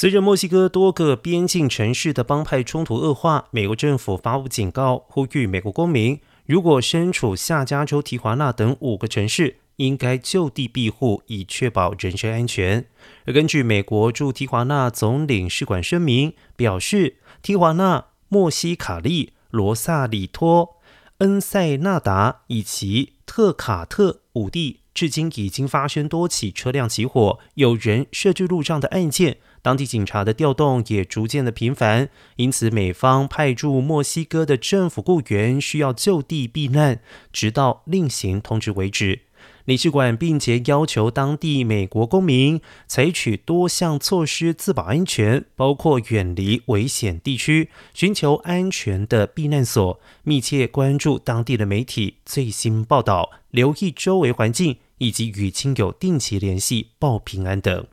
随着墨西哥多个边境城市的帮派冲突恶化，美国政府发布警告，呼吁美国公民如果身处下加州、提华纳等五个城市，应该就地庇护，以确保人身安全。而根据美国驻提华纳总领事馆声明表示，提华纳、墨西卡利、罗萨里托、恩塞纳达以及特卡特五地，至今已经发生多起车辆起火、有人设置路障的案件。当地警察的调动也逐渐的频繁，因此美方派驻墨西哥的政府雇员需要就地避难，直到另行通知为止。领事馆并且要求当地美国公民采取多项措施自保安全，包括远离危险地区，寻求安全的避难所，密切关注当地的媒体最新报道，留意周围环境，以及与亲友定期联系报平安等。